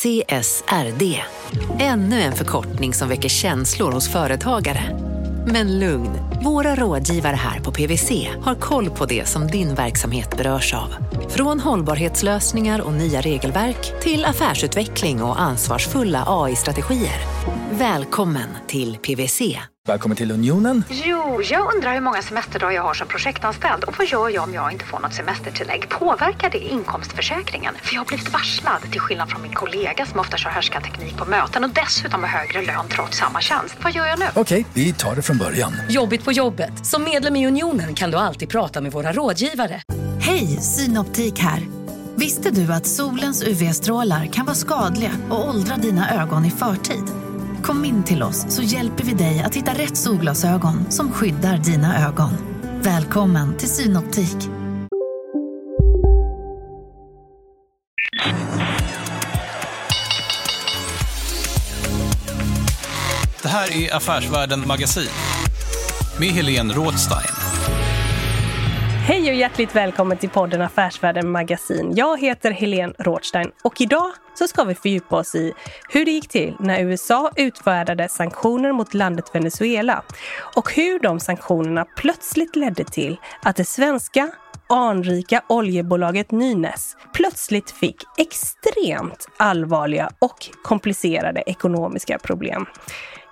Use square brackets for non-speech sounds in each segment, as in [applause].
CSRD. Ännu en förkortning som väcker känslor hos företagare. Men lugn, våra rådgivare här på PWC har koll på det som din verksamhet berörs av. Från hållbarhetslösningar och nya regelverk till affärsutveckling och ansvarsfulla AI-strategier. Välkommen till PWC. Välkommen till Unionen. Jo, jag undrar hur många semesterdagar jag har som projektanställd och vad gör jag om jag inte får något semestertillägg? Påverkar det inkomstförsäkringen? För jag har blivit varslad, till skillnad från min kollega som ofta kör härskarteknik på möten och dessutom har högre lön trots samma tjänst. Vad gör jag nu? Okej, vi tar det från början. Jobbigt på jobbet. Som medlem i Unionen kan du alltid prata med våra rådgivare. Hej, Synoptik här. Visste du att solens UV-strålar kan vara skadliga och åldra dina ögon i förtid? Kom in till oss så hjälper vi dig att hitta rätt solglasögon som skyddar dina ögon. Välkommen till Synoptik. Det här är Affärsvärlden Magasin med Helene Rådstein. Hej och hjärtligt välkommen till podden Affärsvärlden Magasin. Jag heter Helene Rådstein och idag så ska vi fördjupa oss i hur det gick till när USA utfärdade sanktioner mot landet Venezuela och hur de sanktionerna plötsligt ledde till att det svenska anrika oljebolaget Nynäs plötsligt fick extremt allvarliga och komplicerade ekonomiska problem.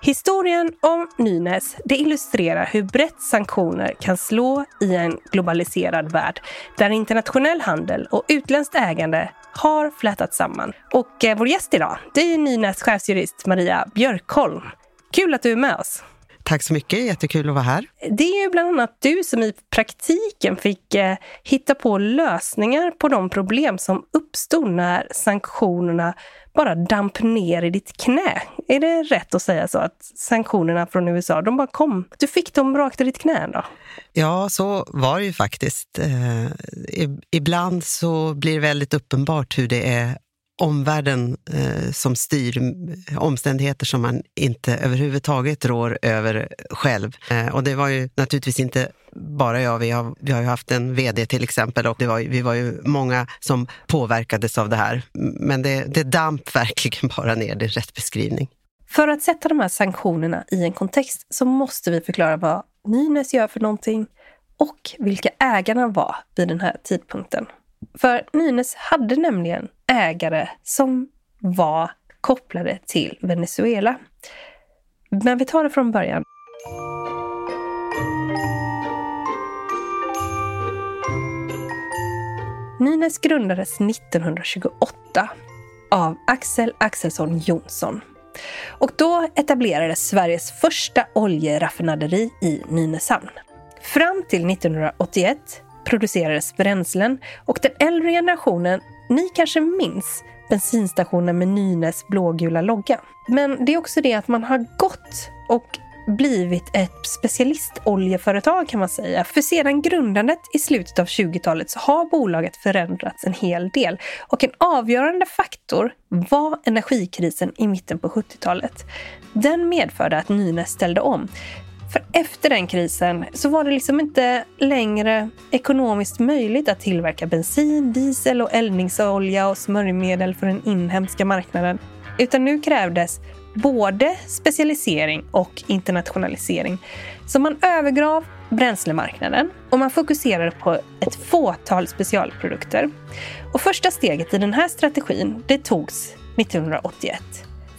Historien om Nynäs det illustrerar hur brett sanktioner kan slå i en globaliserad värld där internationell handel och utländskt ägande har flätats samman. Och eh, vår gäst idag, det är Nynäs chefsjurist Maria Björkholm. Kul att du är med oss. Tack så mycket, jättekul att vara här. Det är ju bland annat du som i praktiken fick eh, hitta på lösningar på de problem som uppstod när sanktionerna bara damp ner i ditt knä. Är det rätt att säga så att sanktionerna från USA, de bara kom? Du fick dem rakt i ditt knä då? Ja, så var det ju faktiskt. Eh, ibland så blir det väldigt uppenbart hur det är omvärlden eh, som styr eh, omständigheter som man inte överhuvudtaget rår över själv. Eh, och det var ju naturligtvis inte bara jag, vi har, vi har ju haft en VD till exempel och det var, vi var ju många som påverkades av det här. Men det, det damp [laughs] verkligen bara ner, det är rätt beskrivning. För att sätta de här sanktionerna i en kontext så måste vi förklara vad Nynäs gör för någonting och vilka ägarna var vid den här tidpunkten. För Nynäs hade nämligen ägare som var kopplade till Venezuela. Men vi tar det från början. Nynäs grundades 1928 av Axel Axelsson Jonsson. Och då etablerades Sveriges första oljeraffinaderi i Nynäshamn. Fram till 1981 producerades bränslen och den äldre generationen, ni kanske minns bensinstationen med Nynäs blågula logga. Men det är också det att man har gått och blivit ett specialistoljeföretag kan man säga. För sedan grundandet i slutet av 20-talet så har bolaget förändrats en hel del. Och en avgörande faktor var energikrisen i mitten på 70-talet. Den medförde att Nynäs ställde om. För efter den krisen så var det liksom inte längre ekonomiskt möjligt att tillverka bensin, diesel och eldningsolja och smörjmedel för den inhemska marknaden. Utan nu krävdes både specialisering och internationalisering. Så man övergav bränslemarknaden och man fokuserade på ett fåtal specialprodukter. Och första steget i den här strategin, det togs 1981.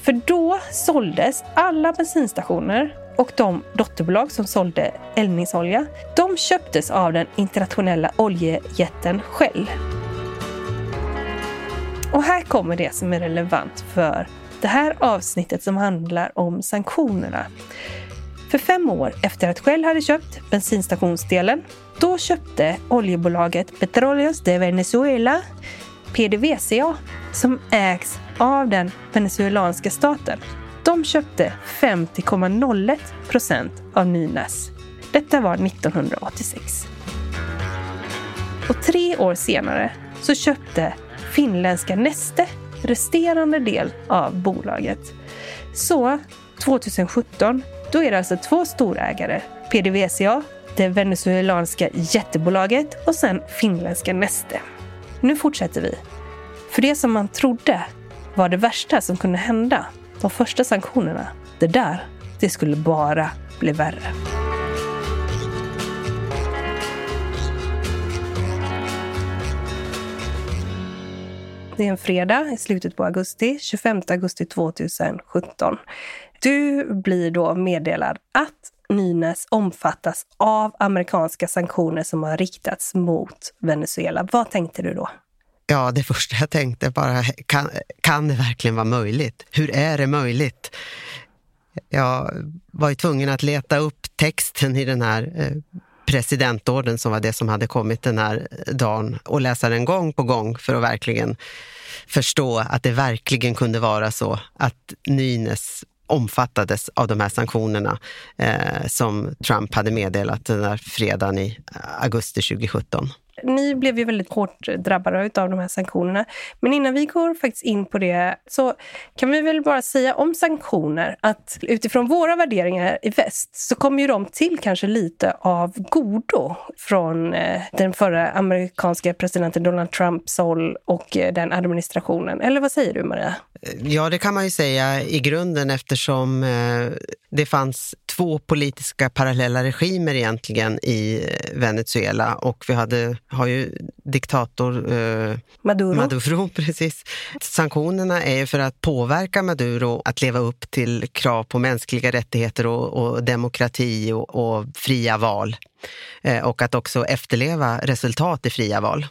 För då såldes alla bensinstationer och de dotterbolag som sålde eldningsolja, de köptes av den internationella oljejätten Shell. Och här kommer det som är relevant för det här avsnittet som handlar om sanktionerna. För fem år efter att Shell hade köpt bensinstationsdelen, då köpte oljebolaget Petróleos de Venezuela, PDVCA, som ägs av den venezuelanska staten. De köpte 50,01 procent av Nynäs. Detta var 1986. Och tre år senare så köpte finländska Neste resterande del av bolaget. Så 2017, då är det alltså två storägare, PDVCA, det venezuelanska jättebolaget och sen finländska Neste. Nu fortsätter vi. För det som man trodde var det värsta som kunde hända. De första sanktionerna, det där, det skulle bara bli värre. Det är en fredag i slutet på augusti, 25 augusti 2017. Du blir då meddelad att Nynäs omfattas av amerikanska sanktioner som har riktats mot Venezuela. Vad tänkte du då? Ja, det första jag tänkte bara, kan, kan det verkligen vara möjligt? Hur är det möjligt? Jag var ju tvungen att leta upp texten i den här eh, presidentorden som var det som hade kommit den här dagen och läsa den gång på gång för att verkligen förstå att det verkligen kunde vara så att Nynäs omfattades av de här sanktionerna eh, som Trump hade meddelat den där fredagen i augusti 2017 ni blev ju väldigt hårt drabbade av de här sanktionerna. Men innan vi går faktiskt in på det så kan vi väl bara säga om sanktioner att utifrån våra värderingar i väst så kommer ju de till kanske lite av godo från eh, den förra amerikanska presidenten Donald Trumps håll och eh, den administrationen. Eller vad säger du Maria? Ja, det kan man ju säga i grunden eftersom eh, det fanns två politiska parallella regimer egentligen i Venezuela och vi hade, har ju diktator eh, Maduro. Maduro. [laughs] Precis. Sanktionerna är ju för att påverka Maduro att leva upp till krav på mänskliga rättigheter och, och demokrati och, och, fria val. Eh, och att också efterleva resultat i fria val.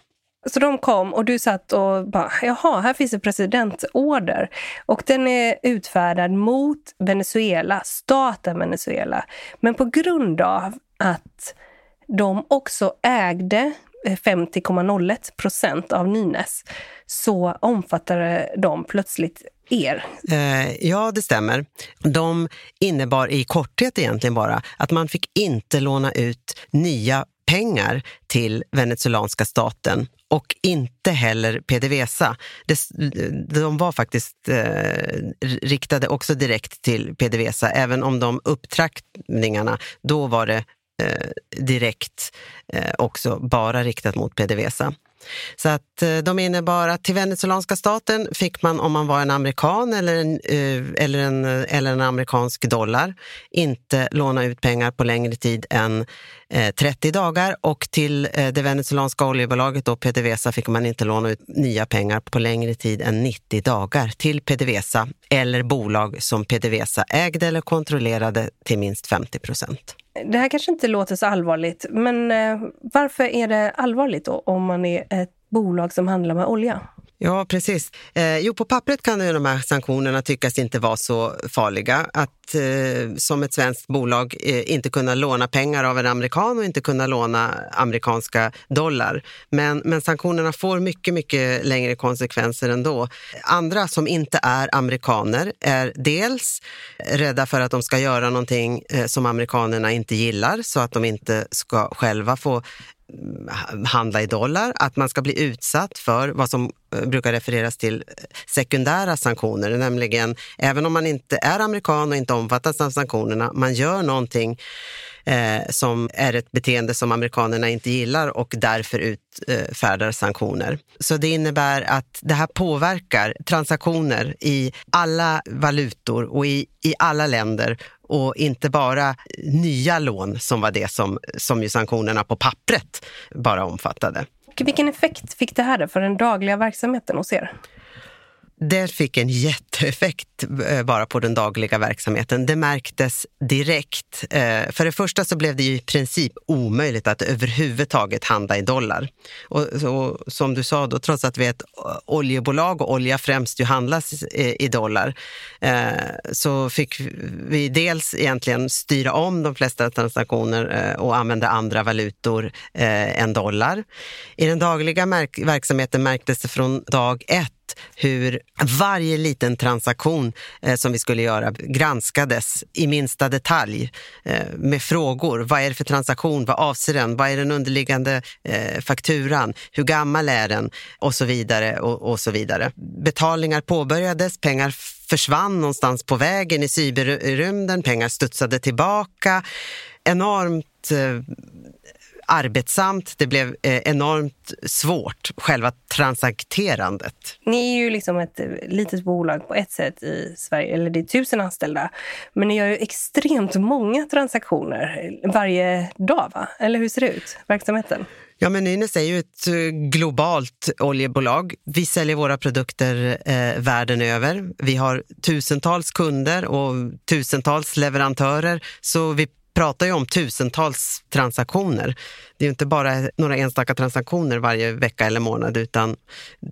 Så de kom och du satt och bara, jaha, här finns en presidentorder. Och den är utfärdad mot Venezuela, staten Venezuela. Men på grund av att de också ägde eh, 50,01 procent av Nynäs så omfattade de plötsligt er. Eh, ja, det stämmer. De innebar i korthet egentligen bara att man fick inte låna ut nya pengar till venezuelanska staten och inte heller PDVSA. de var faktiskt eh, riktade också direkt till PDVSA, även om de upptraktningarna, då var det eh, direkt eh, också bara riktat mot PDVSA. Så att eh, de innebar att till venezuelanska staten fick man, om man var en amerikan eller en, eh, eller en, eh, eller en amerikansk dollar, inte låna ut pengar på längre tid än 30 dagar och till det venezuelanska oljebolaget då PDVSA fick man inte låna ut nya pengar på längre tid än 90 dagar till PDVSA eller bolag som PDVSA ägde eller kontrollerade till minst 50 procent. Det här kanske inte låter så allvarligt, men eh, varför är det allvarligt då om man är ett bolag som handlar med olja? Ja, precis. Eh, jo, på pappret kan ju de här sanktionerna tyckas inte vara så farliga. Att eh, som ett svenskt bolag eh, inte kunna låna pengar av en amerikan och inte kunna låna amerikanska dollar. Men, men sanktionerna får mycket, mycket längre konsekvenser ändå. Andra som inte är amerikaner är dels rädda för att de ska göra någonting eh, som amerikanerna inte gillar så att de inte ska själva få handla i dollar, att man ska bli utsatt för vad som eh, brukar refereras till eh, sekundära sanktioner, nämligen även om man inte är amerikan och inte omfattas av sanktionerna, man gör någonting eh, som är ett beteende som amerikanerna inte gillar och därför utfärdar sanktioner. Så det innebär att det här påverkar transaktioner i alla valutor och i, i alla länder och inte bara nya lån som var det som, som ju sanktionerna på pappret bara omfattade. Vilken effekt fick det här för den dagliga verksamheten hos er? Det fick en jätteeffekt eh, bara på den dagliga verksamheten. Det märktes direkt. Eh, för det första så blev det i princip omöjligt att överhuvudtaget handla i dollar. Och, så, som du sa, då, trots att vi är ett oljebolag och olja främst ju handlas eh, i, dollar, så fick vi dels egentligen styra om de flesta transaktioner och använda andra valutor än dollar. I den dagliga verksamheten märktes det från dag ett hur varje liten transaktion eh, som vi skulle göra granskades i minsta detalj eh, med frågor. Vad är det för transaktion? Vad avser den? Vad är den underliggande eh, fakturan? Hur gammal är den? Och så vidare och, och så vidare. Betalningar påbörjades, pengar försvann någonstans på vägen i cyberrymden, pengar studsade tillbaka. Enormt eh, arbetsamt, det blev eh, enormt svårt, själva transakterandet. Ni är ju liksom ett litet bolag på ett sätt i Sverige, eller det är tusen anställda. Men ni gör ju extremt många transaktioner varje dag, va? Eller hur ser det ut, verksamheten? Ja, men Nynäs är ju ett globalt oljebolag. Vi säljer våra produkter eh, världen över. Vi har tusentals kunder och tusentals leverantörer. Så vi pratar ju om tusentals transaktioner. Det är ju inte bara några enstaka transaktioner varje vecka eller månad utan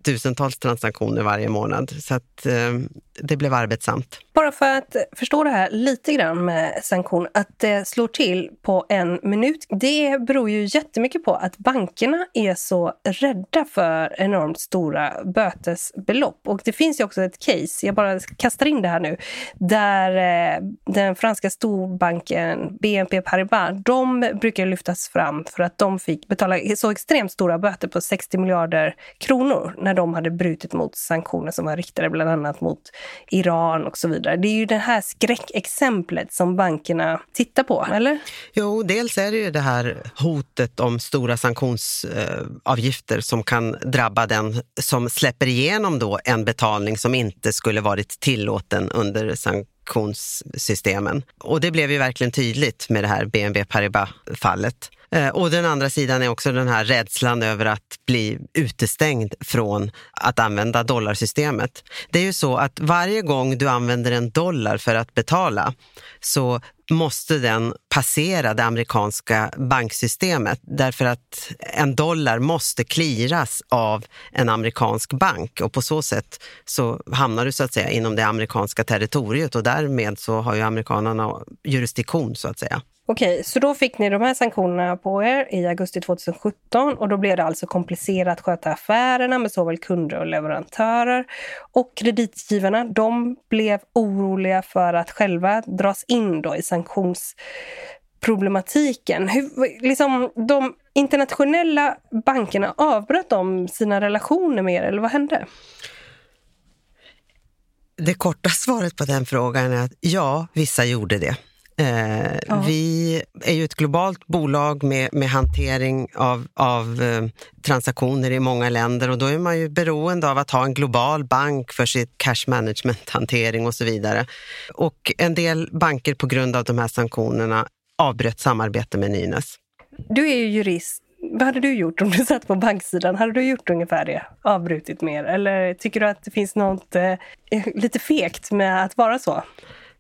tusentals transaktioner varje månad. Så att, eh, det blev arbetsamt. Bara för att förstå det här lite grann med sanktion, att det slår till på en minut. Det beror ju jättemycket på att bankerna är så rädda för enormt stora bötesbelopp. Och det finns ju också ett case, jag bara kastar in det här nu, där eh, den franska storbanken BNP Paribas, de brukar lyftas fram för att de fick betala så extremt stora böter på 60 miljarder kronor när de hade brutit mot sanktioner som var riktade bland annat mot Iran och så vidare. Det är ju det här skräckexemplet som bankerna tittar på, eller? Jo, dels är det ju det här hotet om stora sanktionsavgifter som kan drabba den som släpper igenom då en betalning som inte skulle varit tillåten under sanktionssystemen. Och det blev ju verkligen tydligt med det här BNB Paribas-fallet. Eh, och den andra sidan är också den här rädslan över att bli utestängd från att använda dollarsystemet. Det är ju så att varje gång du använder en dollar för att betala så måste den passera det amerikanska banksystemet därför att en dollar måste kliras av en amerikansk bank och på så sätt så hamnar du så att säga inom det amerikanska territoriet och därmed så har ju amerikanerna jurisdiktion så att säga. Okej, så då fick ni de här sanktionerna på er i augusti 2017 och då blev det alltså komplicerat att sköta affärerna med såväl kunder och leverantörer. Och kreditgivarna, de blev oroliga för att själva dras in då i sanktionsproblematiken. Hur, liksom, de internationella bankerna, avbröt de sina relationer med er eller vad hände? Det korta svaret på den frågan är att ja, vissa gjorde det. Eh, ja. Vi är ju ett globalt bolag med, med hantering av, av eh, transaktioner i många länder och då är man ju beroende av att ha en global bank för sitt cash management-hantering och så vidare. Och en del banker på grund av de här sanktionerna avbröt samarbete med Nynäs. Du är ju jurist. Vad hade du gjort om du satt på banksidan? Hade du gjort ungefär det? Avbrutit mer? Eller tycker du att det finns något eh, lite fegt med att vara så?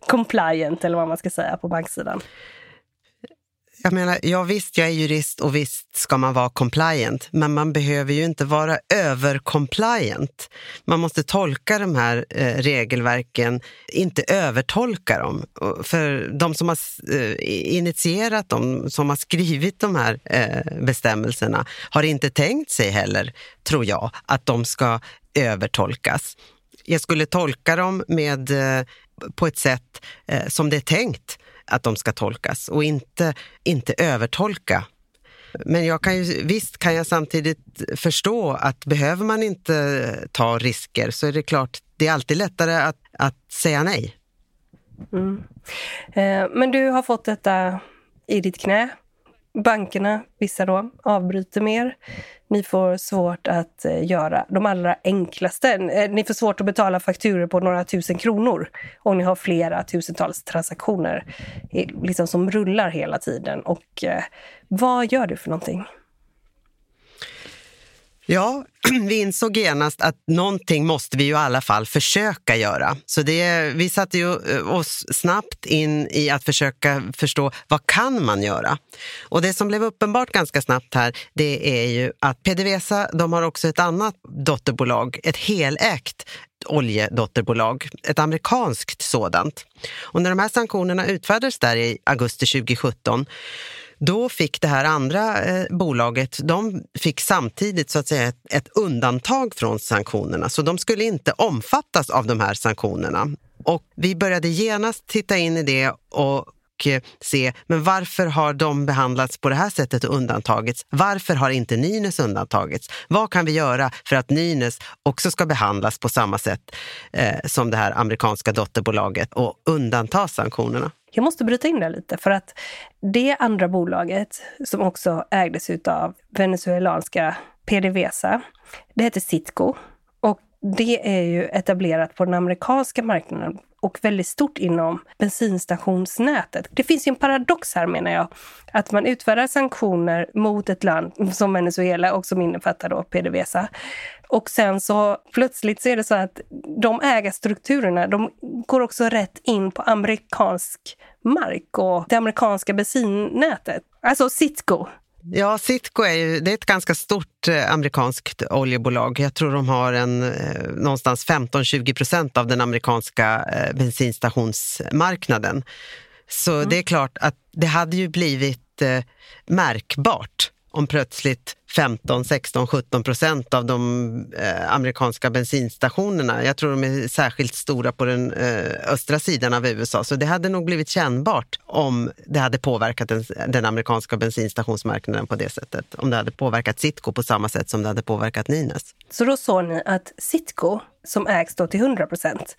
Compliant eller vad man ska säga på banksidan? Jag menar, ja visst, jag är jurist och visst ska man vara compliant, men man behöver ju inte vara övercompliant. Man måste tolka de här eh, regelverken, inte övertolka dem. För de som har eh, initierat dem, som har skrivit de här eh, bestämmelserna, har inte tänkt sig heller, tror jag, att de ska övertolkas. Jag skulle tolka dem med eh, på ett sätt eh, som det är tänkt att de ska tolkas och inte, inte övertolka. Men jag kan ju, visst kan jag samtidigt förstå att behöver man inte eh, ta risker så är det klart, det är alltid lättare att, att säga nej. Mm. Eh, men du har fått detta i ditt knä. Bankerna, vissa då, avbryter mer. Ni får svårt att eh, göra de allra enklaste. Eh, ni får svårt att betala fakturer på några tusen kronor och ni har flera tusentals transaktioner liksom som rullar hela tiden. Och eh, vad gör du för någonting? Ja, [clears throat] vi insåg genast att någonting måste vi ju i alla fall försöka göra. Så det, vi satte ju eh, oss snabbt in i att försöka förstå vad kan man göra? Och det som blev uppenbart ganska snabbt här, det är ju att PDVSA, de har också ett annat dotterbolag, ett helägt oljedotterbolag, ett amerikanskt sådant. Och när de här sanktionerna utfärdades där i augusti 2017 då fick det här andra eh, bolaget, de fick samtidigt så att säga ett, ett, undantag från sanktionerna. Så de skulle inte omfattas av de här sanktionerna. Och vi började genast titta in i det och och eh, se, men varför har de behandlats på det här sättet och undantagits? Varför har inte Nynäs undantagits? Vad kan vi göra för att Nynäs också ska behandlas på samma sätt eh, som det här amerikanska dotterbolaget och undanta sanktionerna? Jag måste bryta in där lite för att det andra bolaget som också ägdes av venezuelanska PDVSA, det heter Citgo. Och det är ju etablerat på den amerikanska marknaden och väldigt stort inom bensinstationsnätet. Det finns ju en paradox här menar jag, att man utfärdar sanktioner mot ett land som Venezuela och som innefattar då PDVSA. Och sen så plötsligt så är det så att de ägarstrukturerna, de går också rätt in på amerikansk mark och det amerikanska bensinnätet. Alltså Citgo, Ja, Citgo är ju det är ett ganska stort eh, amerikanskt oljebolag. Jag tror de har en, eh, någonstans 15-20 procent av den amerikanska eh, bensinstationsmarknaden. Så mm. det är klart att det hade ju blivit eh, märkbart om plötsligt 15, 16, 17 procent av de eh, amerikanska bensinstationerna, jag tror de är särskilt stora på den eh, östra sidan av USA, så det hade nog blivit kännbart om det hade påverkat den, den, amerikanska bensinstationsmarknaden på det sättet. Om det hade påverkat Citgo på samma sätt som det hade påverkat Nynäs. Så då såg ni att Citgo, som ägs då till 100 procent,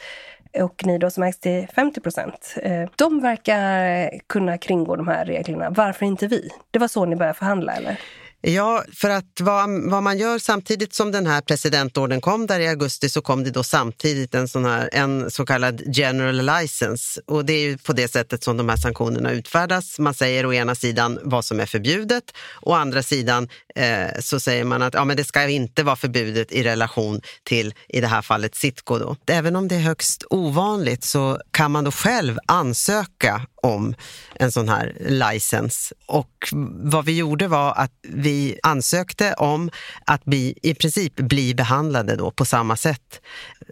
och ni då som ägs till 50 procent, eh, de verkar kunna kringgå de här reglerna. Varför inte vi? Det var så ni började förhandla, eller? Ja, för att vad, vad, man gör samtidigt som den här presidentorden kom där i augusti så kom det då samtidigt en, sån här, en så kallad general license. Och det är ju på det sättet som de här sanktionerna utfärdas. Man säger å ena sidan vad som är förbjudet, å andra sidan eh, så säger man att ja, men det ska inte vara förbjudet i relation till, i det här fallet, Citgo. Då. Även om det är högst ovanligt så kan man då själv ansöka om en sån här license. Och vad vi gjorde var att vi ansökte om att bli, i princip bli behandlade då på samma sätt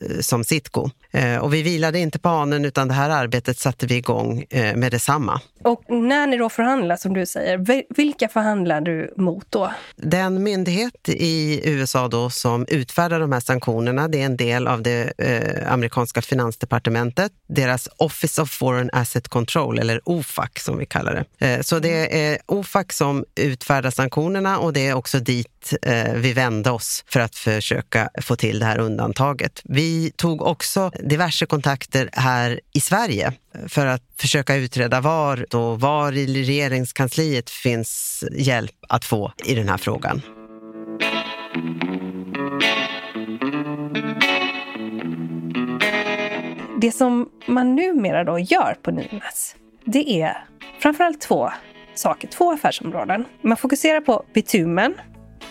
eh, som Citgo. Eh, och vi vilade inte på hanen utan det här arbetet satte vi igång eh, med detsamma. Och när ni då förhandlar som du säger, vilka förhandlar du mot då? Den myndighet i USA då som utfärdar de här sanktionerna, det är en del av det eh, amerikanska finansdepartementet, deras Office of Foreign Asset Control, eller OFAC som vi kallar det. Eh, så det är OFAC som utfärdar sanktionerna och det är också dit eh, vi vände oss för att försöka få till det här undantaget. Vi tog också diverse kontakter här i Sverige eh, för att försöka utreda var, då, var i regeringskansliet finns hjälp att få i den här frågan. Det som man numera då gör på Nynäs, det är framförallt två saker, två affärsområden. Man fokuserar på bitumen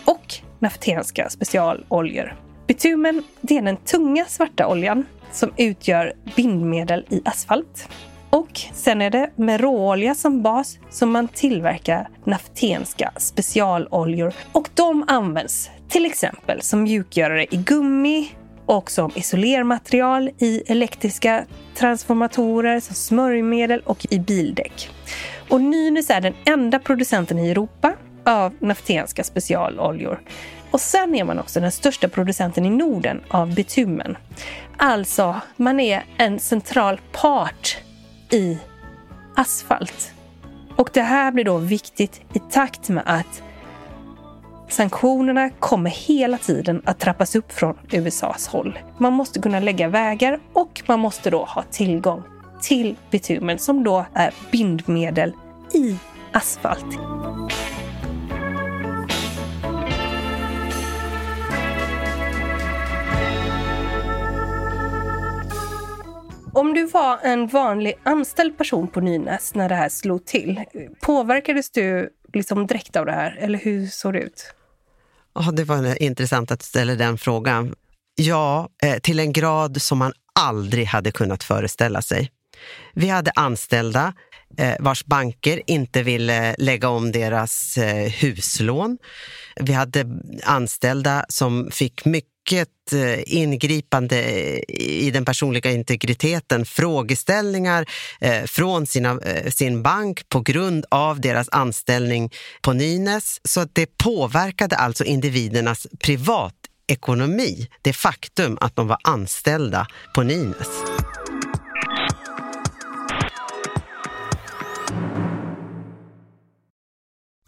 och naftenska specialoljor. Bitumen, det är den tunga svarta oljan som utgör bindmedel i asfalt. Och sen är det med råolja som bas som man tillverkar naftenska specialoljor. Och de används till exempel som mjukgörare i gummi och som isolermaterial i elektriska transformatorer, som smörjmedel och i bildäck. Och Nynäs är den enda producenten i Europa av naftenska specialoljor. Och sen är man också den största producenten i Norden av bitumen. Alltså, man är en central part i asfalt. Och det här blir då viktigt i takt med att sanktionerna kommer hela tiden att trappas upp från USAs håll. Man måste kunna lägga vägar och man måste då ha tillgång till bitumen som då är bindmedel i asfalt. Om du var en vanlig anställd person på Nynäs när det här slog till, påverkades du liksom direkt av det här? Eller hur såg det ut? Oh, det var intressant att du ställer den frågan. Ja, eh, till en grad som man aldrig hade kunnat föreställa sig. Vi hade anställda eh, vars banker inte ville lägga om deras eh, huslån. Vi hade anställda som fick mycket eh, ingripande i den personliga integriteten, frågeställningar från sina, sin bank på grund av deras anställning på Nynäs. Så att det påverkade alltså individernas privatekonomi, det faktum att de var anställda på Nynäs.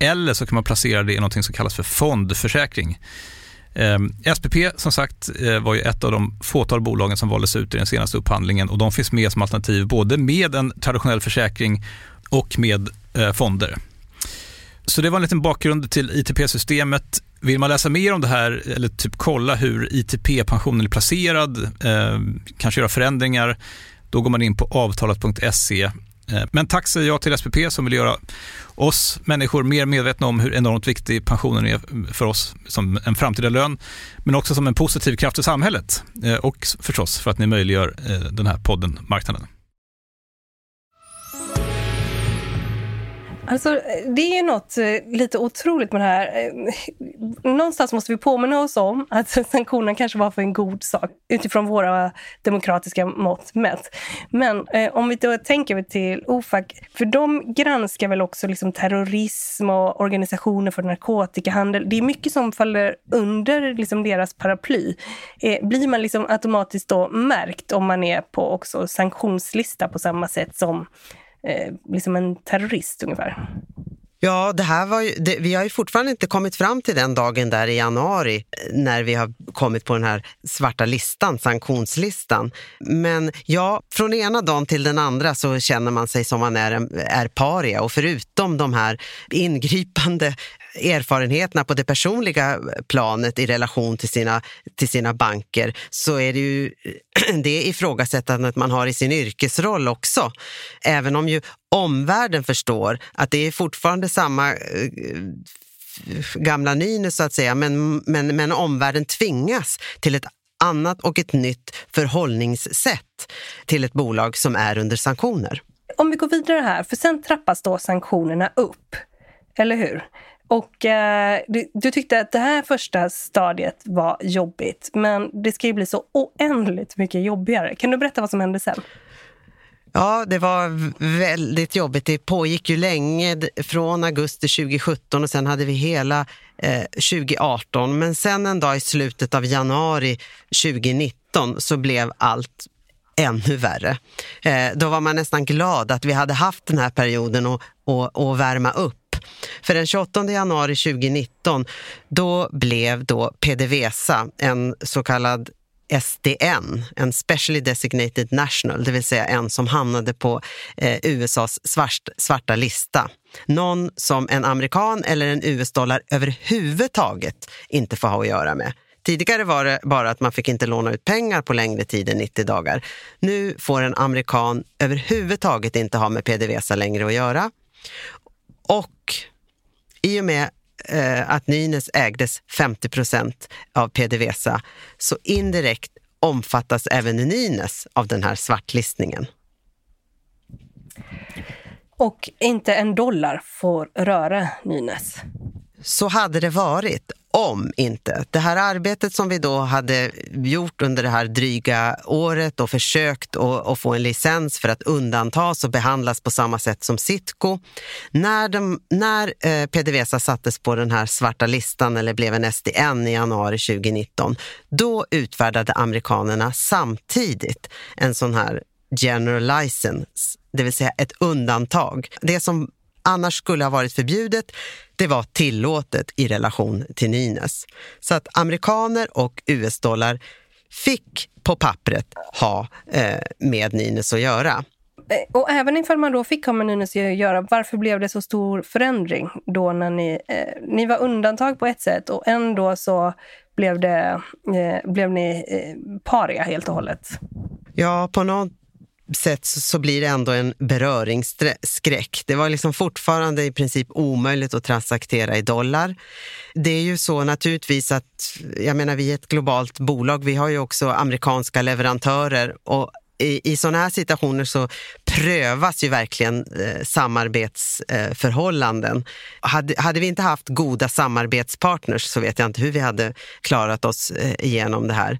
eller så kan man placera det i något som kallas för fondförsäkring. Eh, SPP som sagt eh, var ju ett av de fåtal bolagen som valdes ut i den senaste upphandlingen och de finns med som alternativ både med en traditionell försäkring och med eh, fonder. Så det var en liten bakgrund till ITP-systemet. Vill man läsa mer om det här eller typ kolla hur ITP-pensionen är placerad, eh, kanske göra förändringar, då går man in på avtalat.se. Eh, men tack säger jag till SPP som vill göra oss människor mer medvetna om hur enormt viktig pensionen är för oss som en framtida lön, men också som en positiv kraft i samhället eh, och förstås för att ni möjliggör eh, den här podden Marknaden. Alltså, det är ju något eh, lite otroligt med det här. Eh, någonstans måste vi påminna oss om att [laughs] sanktionerna kanske var för en god sak utifrån våra demokratiska mått mätt. Men eh, om vi då tänker till OFAC, för de granskar väl också liksom terrorism och organisationer för narkotikahandel. Det är mycket som faller under liksom deras paraply. Eh, blir man liksom automatiskt då märkt om man är på också sanktionslista på samma sätt som eh, liksom en terrorist ungefär. Ja, det här var ju, det, vi har ju fortfarande inte kommit fram till den dagen där i januari eh, när vi har kommit på den här svarta listan, sanktionslistan. Men ja, från ena dagen till den andra så känner man sig som man är, är paria och förutom de här ingripande erfarenheterna på det personliga planet i relation till sina, till sina banker så är det ju [clears throat] det ifrågasättandet man har i sin yrkesroll också. Även om ju omvärlden förstår att det är fortfarande samma eh, gamla Nynäs så att säga, men, men, men omvärlden tvingas till ett annat och ett nytt förhållningssätt till ett bolag som är under sanktioner. Om vi går vidare här, för sen trappas då sanktionerna upp, eller hur? Och eh, du, du, tyckte att det här första stadiet var jobbigt, men det ska ju bli så oändligt mycket jobbigare. Kan du berätta vad som hände sen? Ja, det var väldigt jobbigt. Det pågick ju länge, från augusti 2017 och sen hade vi hela eh, 2018. Men sen en dag i slutet av januari 2019 så blev allt ännu värre. Eh, då var man nästan glad att vi hade haft den här perioden att och, och värma upp. För den 28 januari 2019 då blev då PDVSA en så kallad SDN, en Specially Designated National, det vill säga en som hamnade på eh, USAs svart, svarta lista. Någon som en amerikan eller en US-dollar överhuvudtaget inte får ha att göra med. Tidigare var det bara att man fick inte låna ut pengar på längre tid än 90 dagar. Nu får en amerikan överhuvudtaget inte ha med PDVSA längre att göra. Och i och med eh, att Nynäs ägdes 50 procent av PDVSA så indirekt omfattas även Nynäs av den här svartlistningen. Och inte en dollar får röra Nynäs? Så hade det varit om inte. Det här arbetet som vi då hade gjort under det här dryga året och försökt att få en licens för att undantas och behandlas på samma sätt som Sitco. När, de, när eh, PDVSA sattes på den här svarta listan eller blev en SDN i januari 2019, då utfärdade amerikanerna samtidigt en sån här general license, det vill säga ett undantag. Det som annars skulle ha varit förbjudet, det var tillåtet i relation till Nynäs. Så att amerikaner och US-dollar fick på pappret ha eh, med Nynäs att göra. Eh, och även ifall man då fick ha med Nynäs att göra, varför blev det så stor förändring då när ni, eh, ni var undantag på ett sätt och ändå så blev, det, eh, blev ni eh, paria helt och hållet? Ja, på något sätt så blir det ändå en beröringsskräck. Det var liksom fortfarande i princip omöjligt att transaktera i dollar. Det är ju så naturligtvis att, jag menar vi är ett globalt bolag, vi har ju också amerikanska leverantörer och i, i sådana här situationer så prövas ju verkligen eh, samarbetsförhållanden. Eh, hade, hade vi inte haft goda samarbetspartners så vet jag inte hur vi hade klarat oss eh, igenom det här.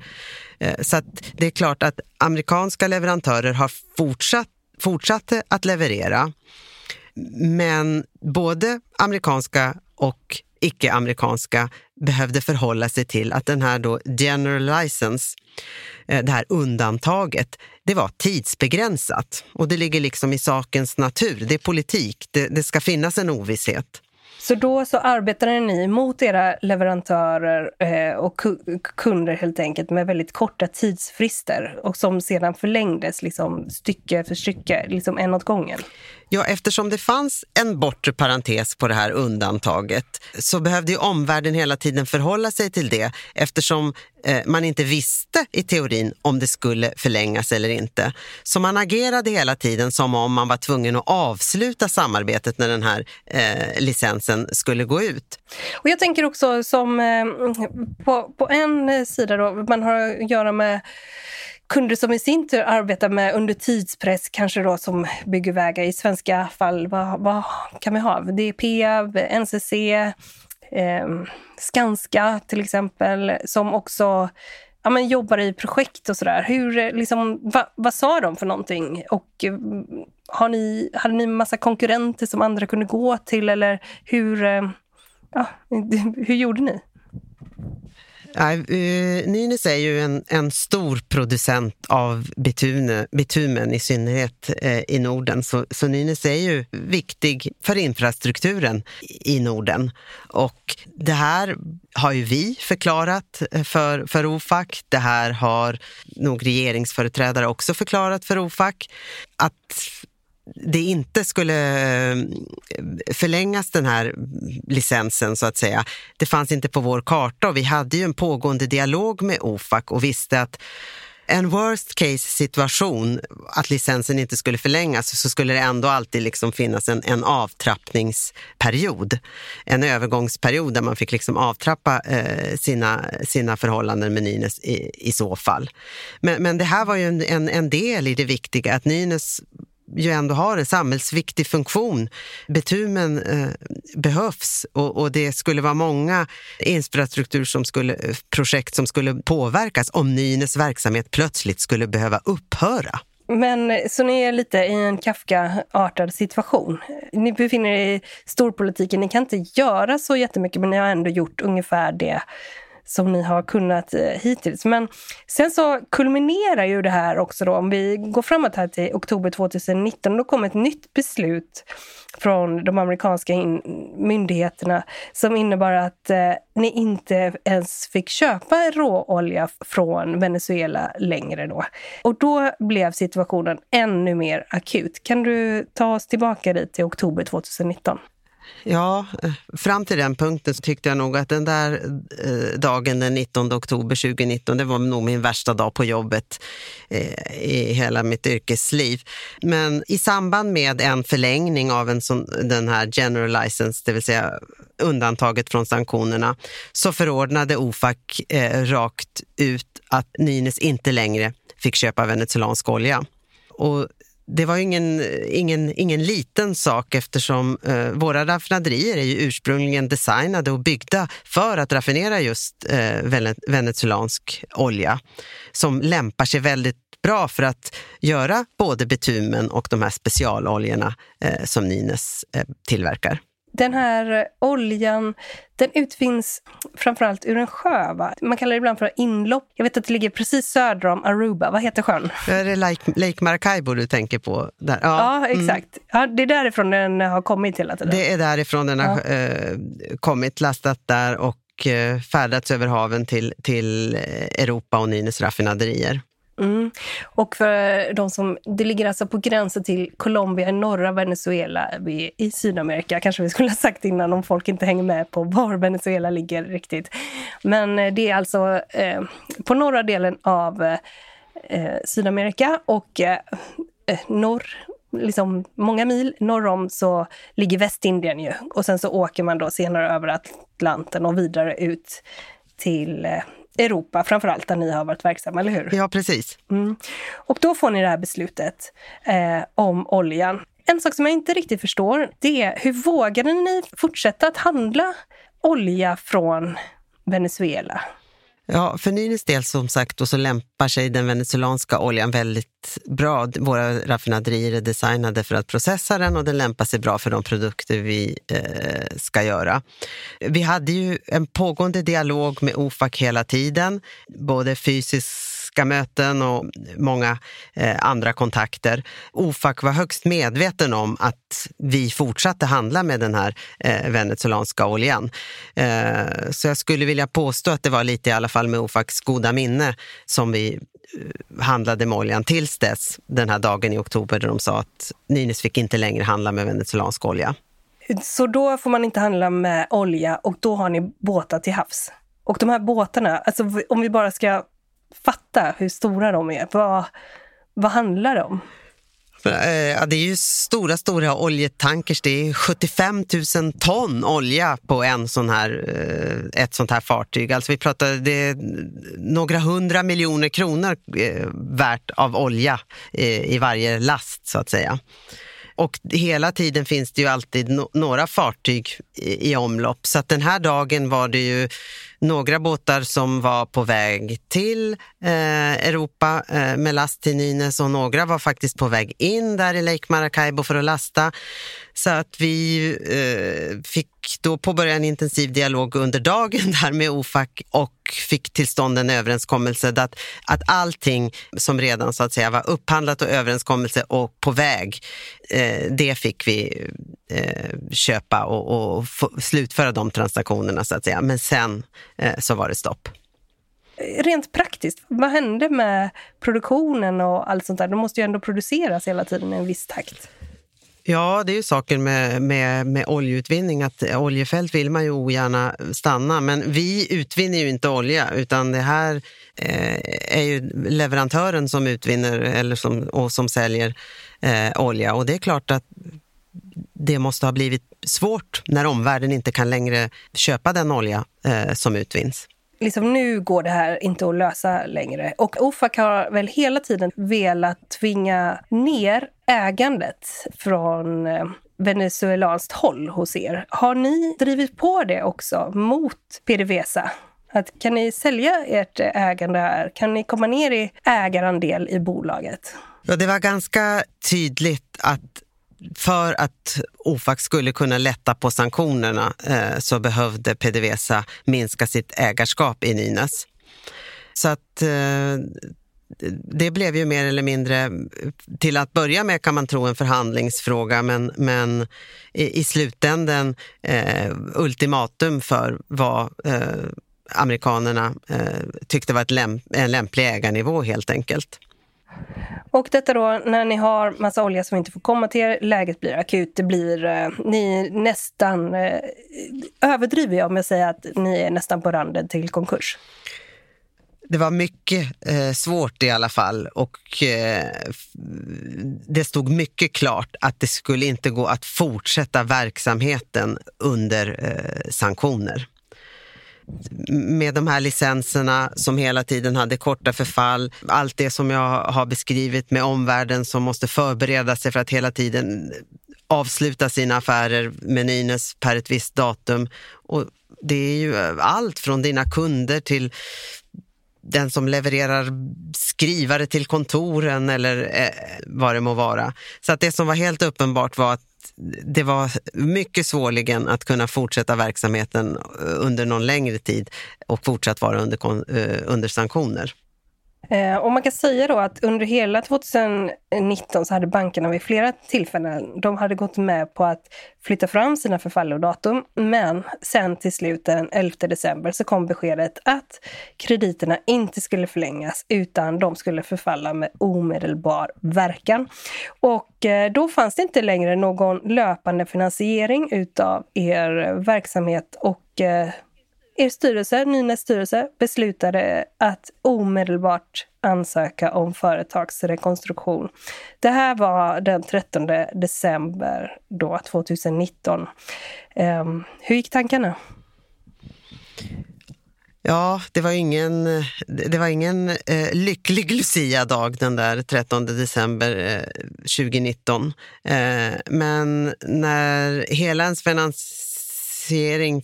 Eh, så det är klart att amerikanska leverantörer har fortsatt, fortsatte att leverera. Men både amerikanska och icke-amerikanska behövde förhålla sig till att den här då general license, eh, det här undantaget, det var tidsbegränsat. Och det ligger liksom i sakens natur, det är politik, det, det ska finnas en ovisshet. Så då så arbetade ni mot era leverantörer eh, och kunder helt enkelt med väldigt korta tidsfrister och som sedan förlängdes liksom stycke för stycke, liksom en åt gången? Ja, eftersom det fanns en bortre parentes på det här undantaget så behövde ju omvärlden hela tiden förhålla sig till det eftersom eh, man inte visste i teorin om det skulle förlängas eller inte. Så man agerade hela tiden som om man var tvungen att avsluta samarbetet när den här eh, licensen skulle gå ut. Och Jag tänker också som eh, på, på en sida då, man har att göra med kunder som i sin tur arbetar med under tidspress, kanske då som bygger vägar. I svenska fall, vad, vad kan vi ha? Det är Peab, NCC, eh, Skanska till exempel, som också ja, men jobbar i projekt och sådär. Hur, eh, liksom, va, vad sa de för någonting? Och eh, har ni, hade ni massa konkurrenter som andra kunde gå till eller hur, eh, ja, [laughs] hur gjorde ni? Ja, uh, eh, Nynäs är ju en, en stor producent av bitune, bitumen, i synnerhet uh, i Norden. Så, så Nynäs är ju viktig för infrastrukturen i Norden. Och det här har ju vi förklarat eh, för, för OFAC. Det här har nog regeringsföreträdare också förklarat för OFAC. Att det inte skulle eh, förlängas den här licensen så att säga. Det fanns inte på vår karta och vi hade ju en pågående dialog med OFAC och visste att en worst case situation, att licensen inte skulle förlängas, så skulle det ändå alltid liksom finnas en, en avtrappningsperiod. En övergångsperiod där man fick liksom avtrappa eh, sina, sina förhållanden med Nynäs i, i så fall. Men, men det här var ju en, en, en del i det viktiga, att Nynäs ju ändå har en samhällsviktig funktion. Betumen eh, behövs och, och, det skulle vara många infrastruktur som skulle, eh, projekt som skulle påverkas om Nynäs verksamhet plötsligt skulle behöva upphöra. Men eh, så ni är lite i en Kafka-artad situation. Ni befinner er i storpolitiken, ni kan inte göra så jättemycket men ni har ändå gjort ungefär det som ni har kunnat eh, hittills. Men sen så kulminerar ju det här också då, om vi går framåt här till oktober 2019, då kom ett nytt beslut från de amerikanska myndigheterna som innebar att eh, ni inte ens fick köpa råolja från Venezuela längre då. Och då blev situationen ännu mer akut. Kan du ta oss tillbaka dit till oktober 2019? Ja, eh, fram till den punkten så tyckte jag nog att den där eh, dagen den 19 oktober 2019, det var nog min värsta dag på jobbet eh, i hela mitt yrkesliv. Men i samband med en förlängning av en sån, den här general license, det vill säga undantaget från sanktionerna, så förordnade OFAC eh, rakt ut att Nynäs inte längre fick köpa venezuelansk olja. Och det var ingen, ingen, ingen liten sak eftersom eh, våra raffinaderier är ju ursprungligen designade och byggda för att raffinera just eh, venezuelansk olja som lämpar sig väldigt bra för att göra både bitumen och de här specialoljorna eh, som Nines eh, tillverkar. Den här oljan, den utvinns framförallt ur en sjö. Va? Man kallar det ibland för inlopp. Jag vet att det ligger precis söder om Aruba. Vad heter sjön? Är det Lake, Lake Maracaibo du tänker på? Där? Ja, ja mm. exakt. Mm. Ja, det är därifrån den har kommit hela tiden. Det är därifrån den har ja. eh, kommit, lastat där och eh, färdats över haven till, till eh, Europa och Nynäs raffinaderier. Mm. Och för de som, det ligger alltså på gränsen till Colombia i norra Venezuela i Sydamerika, kanske vi skulle ha sagt innan om folk inte hänger med på var Venezuela ligger riktigt. Men eh, det är alltså eh, på norra delen av eh, eh, Sydamerika och eh, eh, norr, liksom många mil norr om så ligger Västindien ju. Och sen så åker man då senare över Atlanten och vidare ut till eh, Europa framförallt, där ni har varit verksamma, eller hur? Ja, precis. Mm. Och då får ni det här beslutet eh, om oljan. En sak som jag inte riktigt förstår, det är hur vågade ni fortsätta att handla olja från Venezuela? Ja, för Nynäs del som sagt och så lämpar sig den venezuelanska oljan väldigt bra. Våra raffinaderier är designade för att processa den och den lämpar sig bra för de produkter vi eh, ska göra. Vi hade ju en pågående dialog med OFAC hela tiden, både fysiskt politiska möten och många eh, andra kontakter. OFAC var högst medveten om att vi fortsatte handla med den här eh, venezuelanska oljan. Eh, så jag skulle vilja påstå att det var lite i alla fall med OFACs goda minne som vi eh, handlade med oljan tills dess, den här dagen i oktober där de sa att Nynäs fick inte längre handla med venezuelansk olja. Så då får man inte handla med olja och då har ni båtar till havs? Och de här båtarna, alltså om vi bara ska fatta hur stora de är. Vad, vad handlar det om? Eh, ja, det är ju stora, stora oljetankers. Det är 75 000 ton olja på en sån här, eh, ett sånt här fartyg. Alltså vi pratar det är några hundra miljoner kronor eh, värt av olja i varje last, så att säga. Och hela tiden finns det ju alltid några fartyg i, i omlopp. Så att den här dagen var det ju några båtar som var på väg till eh, Europa eh, med last till Nynäs och några var faktiskt på väg in där i Lake Maracaibo för att lasta. Så att vi eh, fick då påbörja en intensiv dialog under dagen [laughs] där med OFAC och fick till stånd en överenskommelse att, att allting som redan så att säga var upphandlat och överenskommelse och på väg, eh, det fick vi eh, köpa och, och slutföra de transaktionerna så att säga. Men sen eh, så var det stopp. Rent praktiskt, vad hände med produktionen och allt sånt där? De måste ju ändå produceras hela tiden i en viss takt. Ja, det är ju saken med, med, med oljeutvinning att oljefält vill man ju ogärna stanna. Men vi utvinner ju inte olja utan det här eh, är ju leverantören som utvinner eller som, och som säljer eh, olja. Och det är klart att det måste ha blivit svårt när omvärlden inte kan längre köpa den olja eh, som utvinns liksom nu går det här inte att lösa längre. Och OFAC har väl hela tiden velat tvinga ner ägandet från eh, venezuelanskt håll hos er. Har ni drivit på det också mot PDVSA? Att kan ni sälja ert eh, ägande här? Kan ni komma ner i ägarandel i bolaget? Ja, det var ganska tydligt att för att OFAC skulle kunna lätta på sanktionerna eh, så behövde PDVSA minska sitt ägarskap i Nynäs. Så att eh, det blev ju mer eller mindre, till att börja med kan man tro en förhandlingsfråga, men, men i, i slutänden eh, ultimatum för vad eh, amerikanerna eh, tyckte var lämp en lämplig ägarnivå helt enkelt. Och detta då när ni har massa olja som inte får komma till er, läget blir akut, det blir, eh, ni nästan, eh, överdriver jag om jag säger att ni är nästan på randen till konkurs? Det var mycket eh, svårt i alla fall och eh, det stod mycket klart att det skulle inte gå att fortsätta verksamheten under eh, sanktioner med de här licenserna som hela tiden hade korta förfall. Allt det som jag har beskrivit med omvärlden som måste förbereda sig för att hela tiden avsluta sina affärer med Nynäs per ett visst datum. Och det är ju eh, allt från dina kunder till den som levererar skrivare till kontoren eller eh, vad det må vara. Så att det som var helt uppenbart var att det var mycket svårligen att kunna fortsätta verksamheten eh, under någon längre tid och fortsatt vara under, eh, under sanktioner. Eh, och man kan säga då att under hela 2019 så hade bankerna vid flera tillfällen, de hade gått med på att flytta fram sina förfallodatum. Men sen till slut den 11 december så kom beskedet att krediterna inte skulle förlängas utan de skulle förfalla med omedelbar verkan. Och eh, då fanns det inte längre någon löpande finansiering utav er verksamhet och eh, er styrelse, Nynäs styrelse, beslutade att omedelbart ansöka om företagsrekonstruktion. Det här var den 13 december då, 2019. Um, ehm, hur gick tankarna? Ja, det var ingen, det var ingen eh, lycklig Lucia-dag den där 13 december eh, 2019. Eh, men när hela ens finans finansiering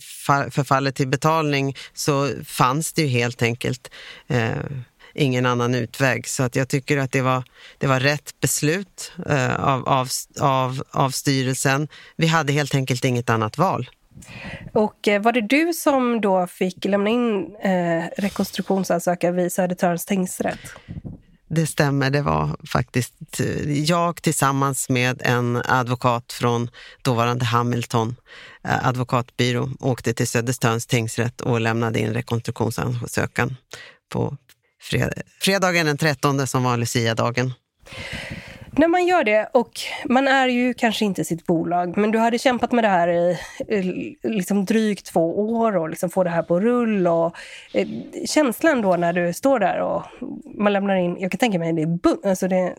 förfaller till betalning så fanns det ju helt enkelt eh, ingen annan utväg. Så att jag tycker att det var, det var rätt beslut eh, av, av, av, av styrelsen. Vi hade helt enkelt inget annat val. Och eh, var det du som då fick lämna in eh, rekonstruktionsansökan vid Södertörns tingsrätt? Det stämmer, det var faktiskt eh, jag tillsammans med en advokat från dåvarande Hamilton eh, advokatbyrå åkte till Söderstörns tingsrätt och lämnade in rekonstruktionsansökan på fredagen den 13 som var Lucia-dagen. När man gör det, och man är ju kanske inte sitt bolag, men du hade kämpat med det här i liksom drygt två år och liksom få det här på rull. Och, eh, känslan då när du står där och man lämnar in, jag kan tänka mig, det är, alltså det,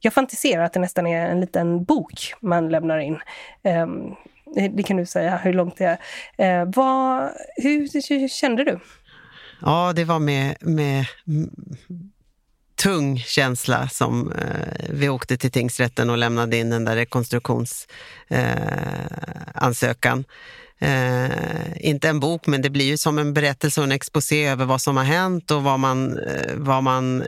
jag fantiserar att det nästan är en liten bok man lämnar in. Eh, det kan du säga hur långt det är. Eh, vad, hur, hur kände du? Ja, det var med, med tung känsla som eh, vi åkte till tingsrätten och lämnade in den där rekonstruktionsansökan. Eh, eh, inte en bok, men det blir ju som en berättelse och en exposé över vad som har hänt och vad man, eh, vad man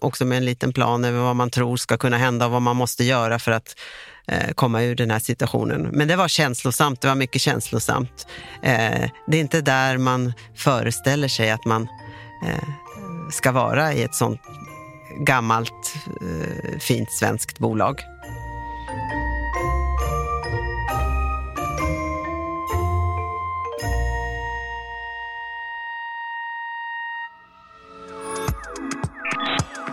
också med en liten plan över vad man tror ska kunna hända och vad man måste göra för att eh, komma ur den här situationen. Men det var känslosamt, det var mycket känslosamt. Eh, det är inte där man föreställer sig att man eh, ska vara i ett sånt gammalt eh, fint svenskt bolag.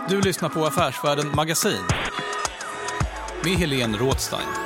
Du lyssnar på Affärsvärlden Magasin med Helene Rådstein.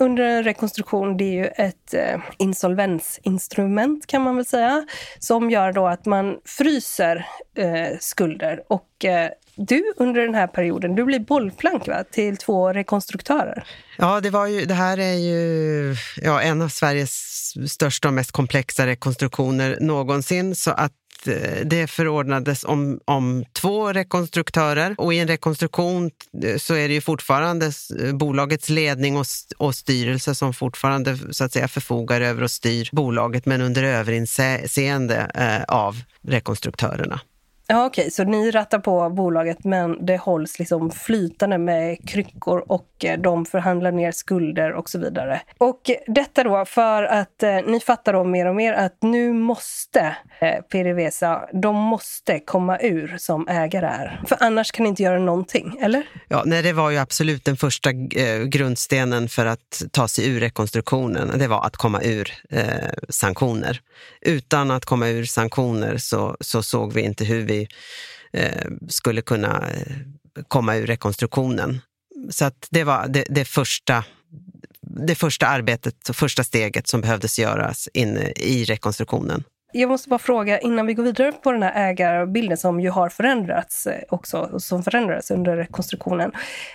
Under en rekonstruktion, det är ju ett eh, insolvensinstrument kan man väl säga, som gör då att man fryser eh, skulder. Och eh, du under den här perioden, du blir bollplank va, till två rekonstruktörer. Ja, det, var ju, det här är ju ja, en av Sveriges största och mest komplexa rekonstruktioner någonsin. Så att Eh, det förordnades om, om två rekonstruktörer och i en rekonstruktion eh, så är det ju fortfarande eh, bolagets ledning och, och styrelse som fortfarande så att säga förfogar över och styr bolaget men under överinseende av rekonstruktörerna. Ja, Okej, okay. så ni rattar på bolaget men det hålls liksom flytande med kryckor och eh, de förhandlar ner skulder och så vidare. Och detta då för att eh, ni fattar då mer och mer att nu måste eh, PDVSA, de måste komma ur som ägare här, För annars kan ni inte göra någonting, eller? Ja, nej, det var ju absolut den första eh, grundstenen för att ta sig ur rekonstruktionen. Det var att komma ur eh, sanktioner. Utan att komma ur sanktioner så, så såg vi inte hur vi Eh, skulle kunna eh, komma ur rekonstruktionen. Så att det var det, det första det första arbetet, första steget som behövdes göras inne i rekonstruktionen. Jag måste bara fråga innan vi går vidare på den här ägarbilden som ju har förändrats eh, också, som förändrades under rekonstruktionen.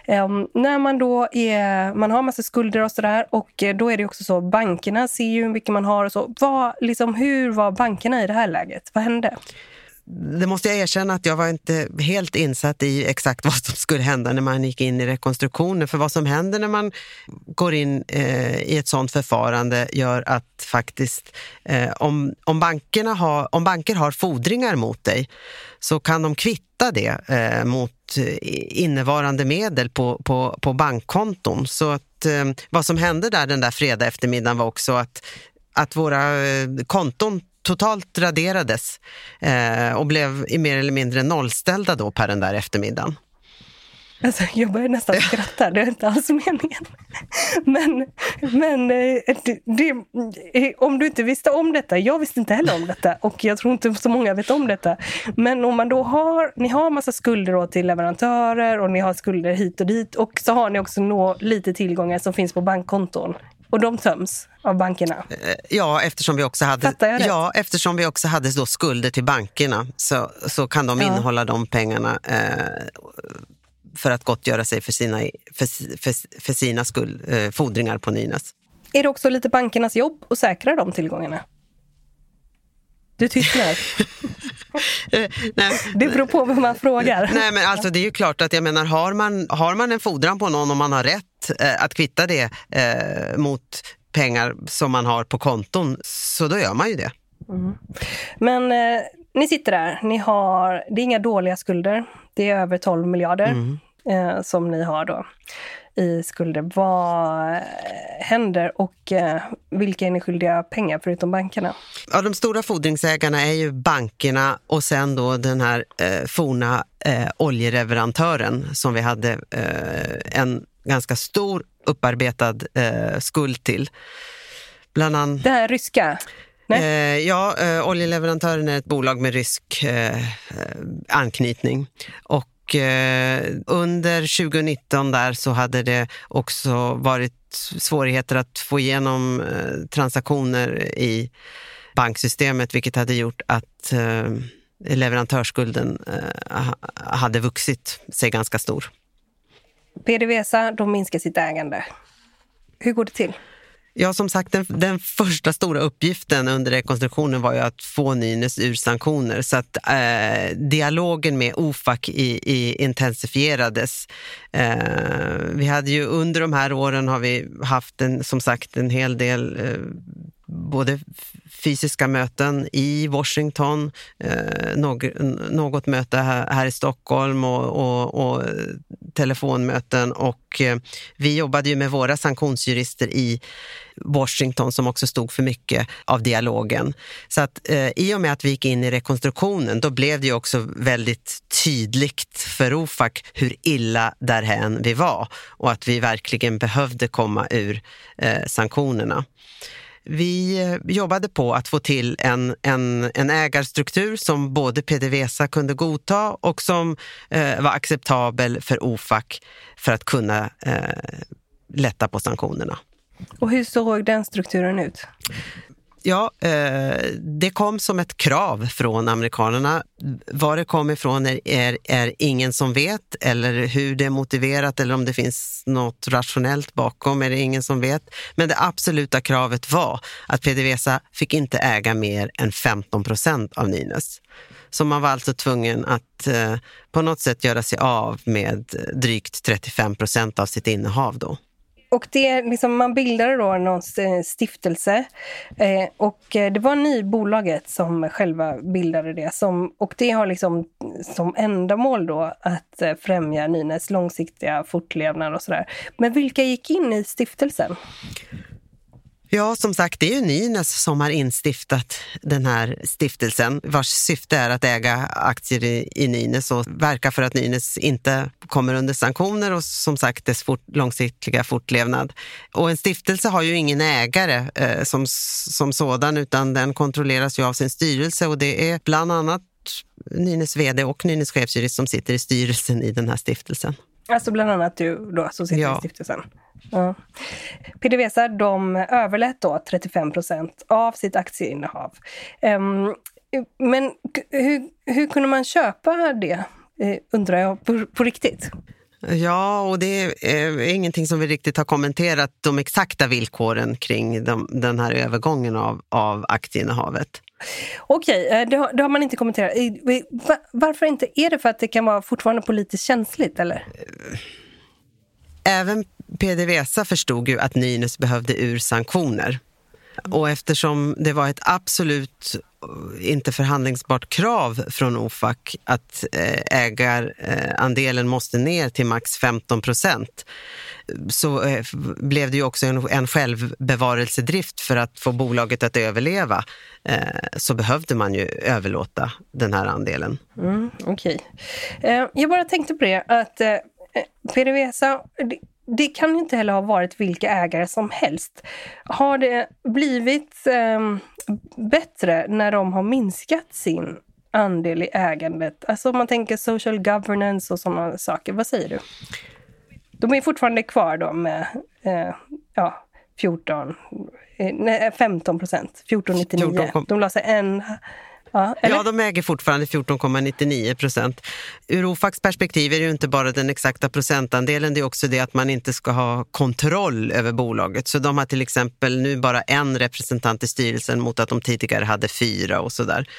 Um, när man då är, man har massa skulder och sådär och då är det också så, bankerna ser ju hur mycket man har och så. Vad, liksom, hur var bankerna i det här läget? Vad hände? Det måste jag erkänna att jag var inte helt insatt i exakt vad som skulle hända när man gick in i rekonstruktionen. För vad som händer när man går in eh, i ett sådant förfarande gör att faktiskt eh, om, om, bankerna har, om banker har fordringar mot dig så kan de kvitta det eh, mot eh, innevarande medel på, på, på bankkonton. Så att, eh, vad som hände där den där fredag eftermiddagen var också att att våra eh, konton totalt raderades eh, och blev mer eller mindre nollställda då per den där eftermiddagen. Alltså, jag börjar nästan skratta, det är inte alls meningen. Men, men eh, det, det, eh, om du inte visste om detta, jag visste inte heller om detta och jag tror inte så många vet om detta. Men om man då har, ni har massa skulder till leverantörer och ni har skulder hit och dit och så har ni också nå, lite tillgångar som finns på bankkonton. Och de töms av bankerna? Eh, ja, eftersom vi också hade, ja, eftersom vi också hade då skulder till bankerna så, så kan de ja. innehålla de pengarna eh, för att gottgöra sig för sina, för, för, för sina skuld, eh, fordringar på Nynäs. Är det också lite bankernas jobb att säkra de tillgångarna? Du tystnar. [laughs] det beror på vem man frågar. Nej, men alltså, det är ju klart att jag menar, har man, har man en fordran på någon och man har rätt eh, att kvitta det eh, mot pengar som man har på konton, så då gör man ju det. Mm. Men eh, ni sitter där, ni har, det är inga dåliga skulder. Det är över 12 miljarder mm. eh, som ni har då i skulder. Vad händer och eh, vilka är ni skyldiga pengar förutom bankerna? Ja, de stora fordringsägarna är ju bankerna och sen då den här eh, forna eh, oljeleverantören som vi hade eh, en ganska stor upparbetad eh, skuld till. Bland annat... Det här ryska? Eh, ja, eh, oljeleverantören är ett bolag med rysk eh, anknytning. Och och eh, under 2019 där så hade det också varit svårigheter att få igenom eh, transaktioner i banksystemet, vilket hade gjort att eh, leverantörsskulden eh, hade vuxit sig ganska stor. PDVSA, de minskar sitt ägande. Hur går det till? Ja, som sagt, den, den, första stora uppgiften under rekonstruktionen var ju att få Nynäs ur sanktioner. Så att eh, dialogen med OFAC i, i intensifierades. Eh, vi hade ju under de här åren har vi haft en, som sagt en hel del eh, både fysiska möten i Washington, eh, något, möte här, i Stockholm och, och, och telefonmöten. Och eh, vi jobbade ju med våra sanktionsjurister i Washington som också stod för mycket av dialogen. Så att eh, i och med att vi gick in i rekonstruktionen, då blev det ju också väldigt tydligt för OFAC hur illa därhän vi var och att vi verkligen behövde komma ur eh, sanktionerna. Vi jobbade på att få till en, en, en ägarstruktur som både PDVSA kunde godta och som eh, var acceptabel för OFAC för att kunna eh, lätta på sanktionerna. Och hur såg den strukturen ut? Ja, eh, det kom som ett krav från amerikanerna. Var det kom ifrån är, är, är, ingen som vet eller hur det är motiverat eller om det finns något rationellt bakom är det ingen som vet. Men det absoluta kravet var att PDVSA fick inte äga mer än 15 procent av Nynäs. Så man var alltså tvungen att eh, på något sätt göra sig av med drygt 35 procent av sitt innehav då. Och det, liksom, man bildade då någon eh, stiftelse eh, och eh, det var Nybolaget som själva bildade det. Som, och det har liksom som ändamål då att eh, främja Nynäs långsiktiga fortlevnad och sådär. Men vilka gick in i stiftelsen? Ja, som sagt, det är ju Nynäs som har instiftat den här stiftelsen vars syfte är att äga aktier i, i Nynäs och verka för att Nynäs inte kommer under sanktioner och som sagt dess fort, långsiktiga fortlevnad. Och en stiftelse har ju ingen ägare eh, som, som sådan utan den kontrolleras ju av sin styrelse och det är bland annat Nynäs vd och Nynäs chefsjurist som sitter i styrelsen i den här stiftelsen. Alltså bland annat du då som sitter ja. i stiftelsen? Ja. PDVSA de överlät då 35 procent av sitt aktieinnehav. Um, men hur, hur kunde man köpa det, uh, undrar jag, på, på riktigt? Ja, och det är ingenting som vi riktigt har kommenterat, de exakta villkoren kring de, den här övergången av, av aktieinnehavet. Okej, eh, det, det, har man inte kommenterat. Varför inte? Är det för att det kan vara fortfarande politiskt känsligt, eller? Även PDVSA förstod ju att Nynäs behövde ur sanktioner. Och eftersom det var ett absolut eh, inte förhandlingsbart krav från OFAC att eh, ägarandelen eh, måste ner till max 15 procent så blev det ju också en, självbevarelsedrift för att få bolaget att överleva. Så behövde man ju överlåta den här andelen. Mm, Okej. Okay. Jag bara tänkte på det att PDVSA det kan inte heller ha varit vilka ägare som helst. Har det blivit eh, bättre när de har minskat sin andel i ägandet? Alltså om man tänker social governance och sådana saker. Vad säger du? De är fortfarande kvar då med eh, ja, 14, eh, nej, 15 procent, 14,99. De la sig en Ja, ja, de äger fortfarande 14,99 procent. Ur OFACs perspektiv är det ju inte bara den exakta procentandelen, det är också det att man inte ska ha kontroll över bolaget. Så de har till exempel nu bara en representant i styrelsen mot att de tidigare hade fyra och sådär.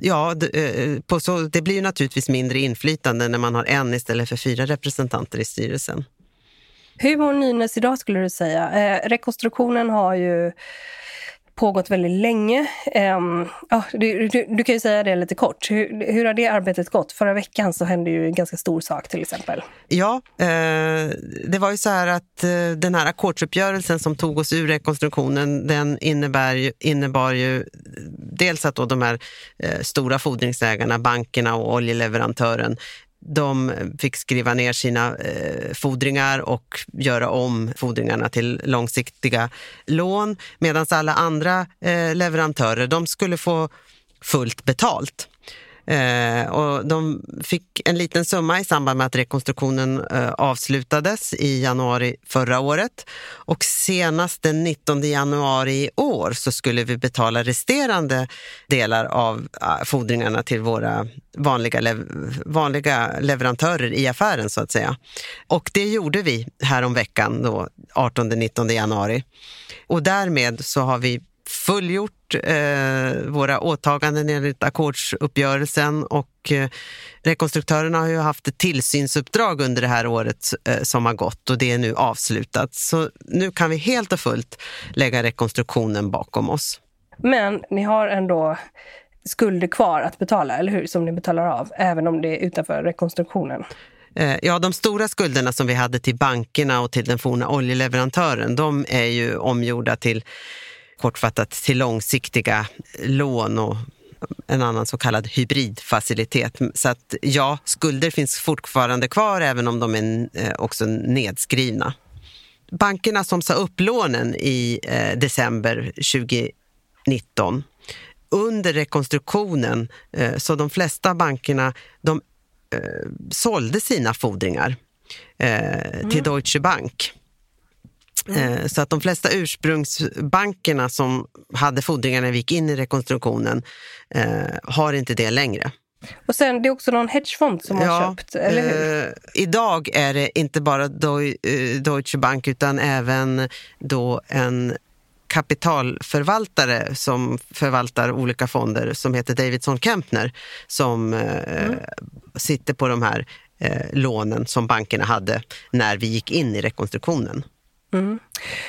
Ja, det, eh, på så, det blir ju naturligtvis mindre inflytande när man har en istället för fyra representanter i styrelsen. Hur mår Nynäs idag skulle du säga? Eh, rekonstruktionen har ju pågått väldigt länge. Um, ja, du, du, du, kan ju säga det lite kort. Hur, hur, har det arbetet gått? Förra veckan så hände ju en ganska stor sak till exempel. Ja, eh, det var ju så här att eh, den här ackordsuppgörelsen som tog oss ur rekonstruktionen, den innebär ju, innebar ju eh, dels att då de här eh, stora fordringsägarna, bankerna och oljeleverantören de fick skriva ner sina eh, fordringar och göra om fordringarna till långsiktiga lån medan alla andra eh, leverantörer de skulle få fullt betalt. Eh, och de fick en liten summa i samband med att rekonstruktionen eh, avslutades i januari förra året. Och senast den 19 januari i år så skulle vi betala resterande delar av eh, fordringarna till våra vanliga, lev vanliga leverantörer i affären så att säga. Och det gjorde vi häromveckan, 18-19 januari. Och därmed så har vi fullgjort eh, våra åtaganden enligt ackordsuppgörelsen och eh, rekonstruktörerna har ju haft ett tillsynsuppdrag under det här året eh, som har gått och det är nu avslutat. Så nu kan vi helt och fullt lägga rekonstruktionen bakom oss. Men ni har ändå skulder kvar att betala, eller hur? Som ni betalar av, även om det är utanför rekonstruktionen. Eh, ja, de stora skulderna som vi hade till bankerna och till den forna oljeleverantören, de är ju omgjorda till kortfattat till långsiktiga lån och en annan så kallad hybridfacilitet. Så att ja, skulder finns fortfarande kvar även om de är eh, också nedskrivna. Bankerna som sa upp lånen i eh, december 2019 under rekonstruktionen eh, så de flesta bankerna de sålde sina fordringar till mm. Deutsche Bank Mm. Så att de flesta ursprungsbankerna som hade fordringar när vi gick in i rekonstruktionen har inte det längre. Och sen det är också någon hedgefond som har ja, köpt, eller hur? Eh, idag är det inte bara Deutsche Bank utan även då en kapitalförvaltare som förvaltar olika fonder som heter Davidson Kempner som eh, mm. sitter på de här eh, lånen som bankerna hade när vi gick in i rekonstruktionen. Mm.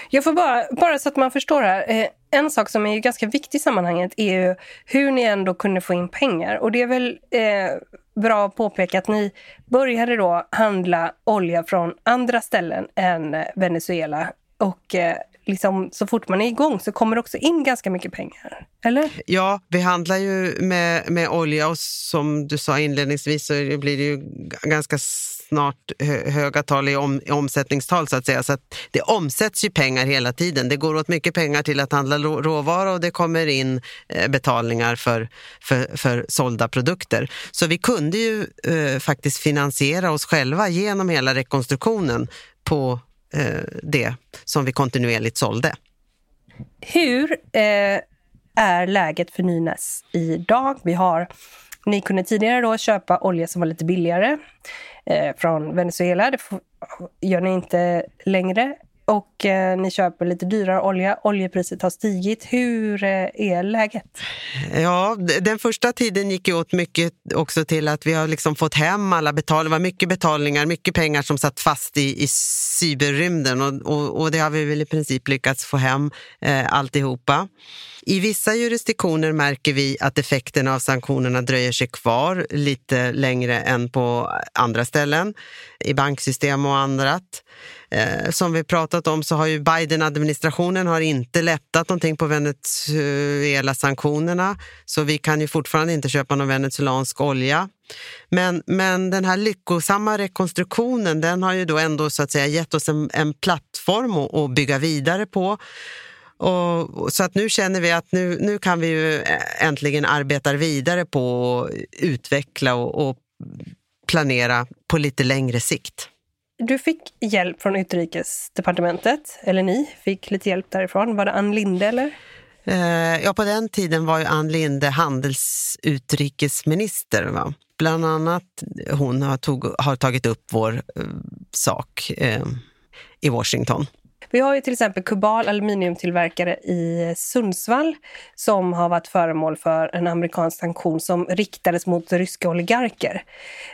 Jag får bara, bara så att man förstår här. Eh, en sak som är ju ganska viktig i sammanhanget är ju hur ni ändå kunde få in pengar. Och det är väl eh, bra att påpeka att ni började då handla olja från andra ställen än eh, Venezuela. Och eh, liksom, så fort man är igång så kommer det också in ganska mycket pengar. Eller? Ja, vi handlar ju med, med olja och som du sa inledningsvis så blir det ju ganska snart höga tal i, om, i omsättningstal så att säga. Så att det omsätts ju pengar hela tiden. Det går åt mycket pengar till att handla råvara och det kommer in eh, betalningar för, för, för sålda produkter. Så vi kunde ju eh, faktiskt finansiera oss själva genom hela rekonstruktionen på eh, det som vi kontinuerligt sålde. Hur eh, är läget för Nynäs idag? Vi har, ni kunde tidigare då köpa olja som var lite billigare eh, från Venezuela. Det får, gör ni inte längre. Och eh, ni köper lite dyrare olja. Oljepriset har stigit. Hur eh, är läget? Ja, den första tiden gick ju åt mycket också till att vi har liksom fått hem alla betalningar. Det var mycket betalningar, mycket pengar som satt fast i, i cyberrymden och, och, och det har vi väl i princip lyckats få hem eh, alltihopa. I vissa jurisdiktioner märker vi att effekterna av sanktionerna dröjer sig kvar lite längre än på andra ställen, i banksystem och annat. Eh, som vi pratat om så har ju Biden-administrationen har inte lättat någonting på Venezuela-sanktionerna så vi kan ju fortfarande inte köpa någon venezuelansk olja. Men, men den här lyckosamma rekonstruktionen den har ju då ändå så att säga gett oss en, en plattform att, att bygga vidare på. Och, så att nu känner vi att nu, nu kan vi ju äntligen arbeta vidare på att utveckla och, och planera på lite längre sikt. Du fick hjälp från utrikesdepartementet, eller ni fick lite hjälp därifrån. Var det Ann Linde eller? Eh, ja, på den tiden var ju Ann Linde handelsutrikesminister. Va? Bland annat hon har, tog, har tagit upp vår eh, sak eh, i Washington. Vi har ju till exempel Kubal aluminiumtillverkare i Sundsvall som har varit föremål för en amerikansk sanktion som riktades mot ryska oligarker.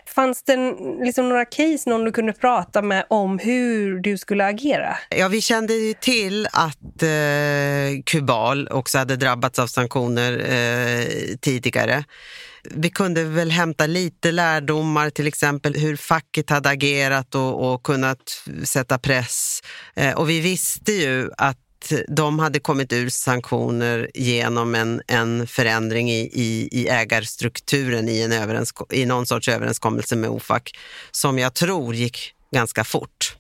Fanns det liksom några case, någon du kunde prata med om hur du skulle agera? Ja, vi kände ju till att eh, Kubal också hade drabbats av sanktioner eh, tidigare. Vi kunde väl hämta lite lärdomar, till exempel hur facket hade agerat och, och kunnat sätta press. Eh, och vi visste ju att de hade kommit ur sanktioner genom en, en förändring i, i, i ägarstrukturen i, en i någon sorts överenskommelse med OFAC som jag tror gick ganska fort.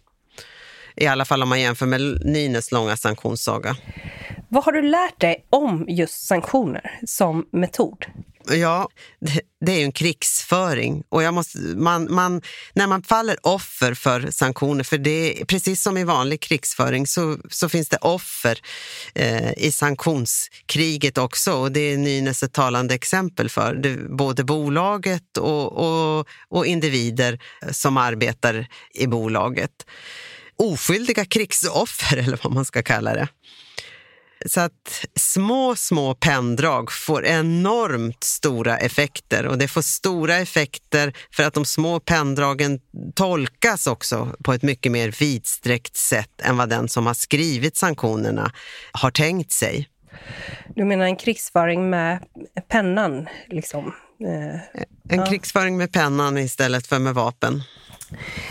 I alla fall om man jämför med Nynäs långa sanktionssaga. Vad har du lärt dig om just sanktioner som metod? Ja, det, det är ju en krigsföring. Och jag måste, man, man, när man faller offer för sanktioner, för det precis som i vanlig krigsföring så, så finns det offer eh, i sanktionskriget också. Och det är Nynäs ett talande exempel för. Det, både bolaget och, och, och individer eh, som arbetar i bolaget. Oskyldiga krigsoffer, [laughs] eller vad man ska kalla det. Så att små, små penndrag får enormt stora effekter och det får stora effekter för att de små penndragen tolkas också på ett mycket mer vidsträckt sätt än vad den som har skrivit sanktionerna har tänkt sig. Du menar en krigsföring med pennan? Liksom? Eh, en ja. krigsföring med pennan istället för med vapen.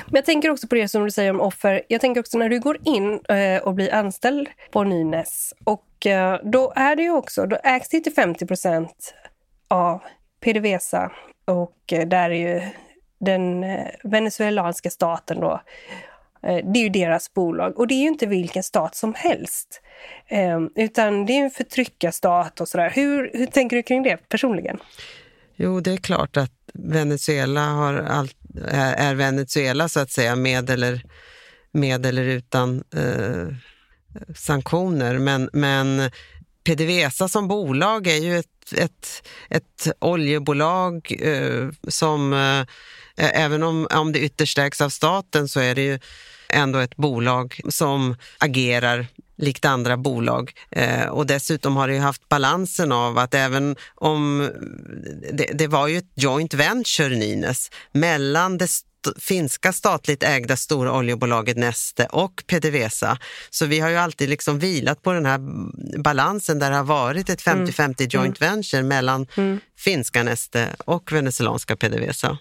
Men jag tänker också på det som du säger om offer. Jag tänker också när du går in eh, och blir anställd på Nynäs och eh, då är det ju också, då ägs det till 50 procent av PDVSA och eh, där är ju den eh, venezuelanska staten då eh, det är ju deras bolag och det är ju inte vilken stat som helst. Eh, utan det är en förtryckarstat och sådär. Hur, hur tänker du kring det personligen? Jo, det är klart att Venezuela har allt, är Venezuela så att säga med eller, med eller utan eh, sanktioner. Men, men PDVSA som bolag är ju ett, ett, ett oljebolag eh, som, eh, även om, om det ytterst ägs av staten, så är det ju ändå ett bolag som agerar likt andra bolag. Eh, och dessutom har det ju haft balansen av att även om det, det var ju ett joint venture Nynäs mellan det finska statligt ägda stora oljebolaget Neste och PDVSA. Så vi har ju alltid liksom vilat på den här balansen där det har varit ett 50-50 mm. joint mm. venture mellan mm. finska Neste och venezuelanska PDVSA.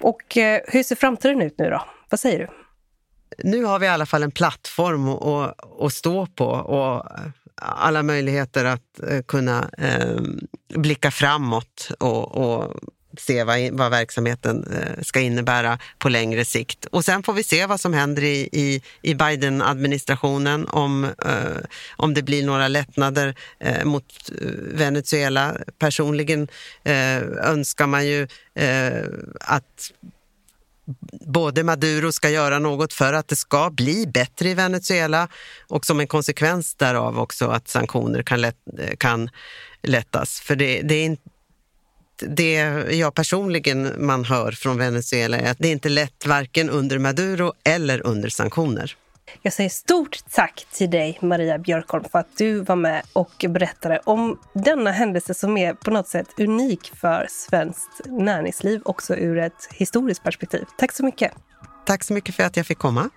Och eh, hur ser framtiden ut nu då? Vad säger du? Nu har vi i alla fall en plattform att, stå på och alla möjligheter att eh, kunna eh, blicka framåt och, och se vad, vad verksamheten eh, ska innebära på längre sikt. Och sen får vi se vad som händer i, i, i Biden-administrationen, om, eh, om det blir några lättnader eh, mot eh, Venezuela. Personligen eh, önskar man ju eh, att både Maduro ska göra något för att det ska bli bättre i Venezuela och som en konsekvens därav också att sanktioner kan, lätt, kan lättas. För det, det är inte det jag personligen man hör från Venezuela är att det är inte lätt varken under Maduro eller under sanktioner. Jag säger stort tack till dig, Maria Björkholm, för att du var med och berättade om denna händelse som är på något sätt unik för svenskt näringsliv, också ur ett historiskt perspektiv. Tack så mycket. Tack så mycket för att jag fick komma.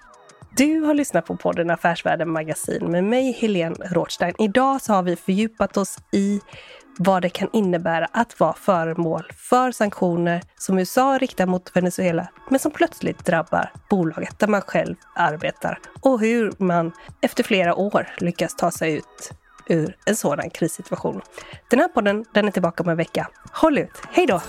Du har lyssnat på podden Affärsvärlden Magasin med mig, Helene Rothstein. Idag så har vi fördjupat oss i vad det kan innebära att vara föremål för sanktioner som USA riktar mot Venezuela, men som plötsligt drabbar bolaget där man själv arbetar och hur man efter flera år lyckas ta sig ut ur en sådan krissituation. Den här podden den är tillbaka om en vecka. Håll ut! Hej då!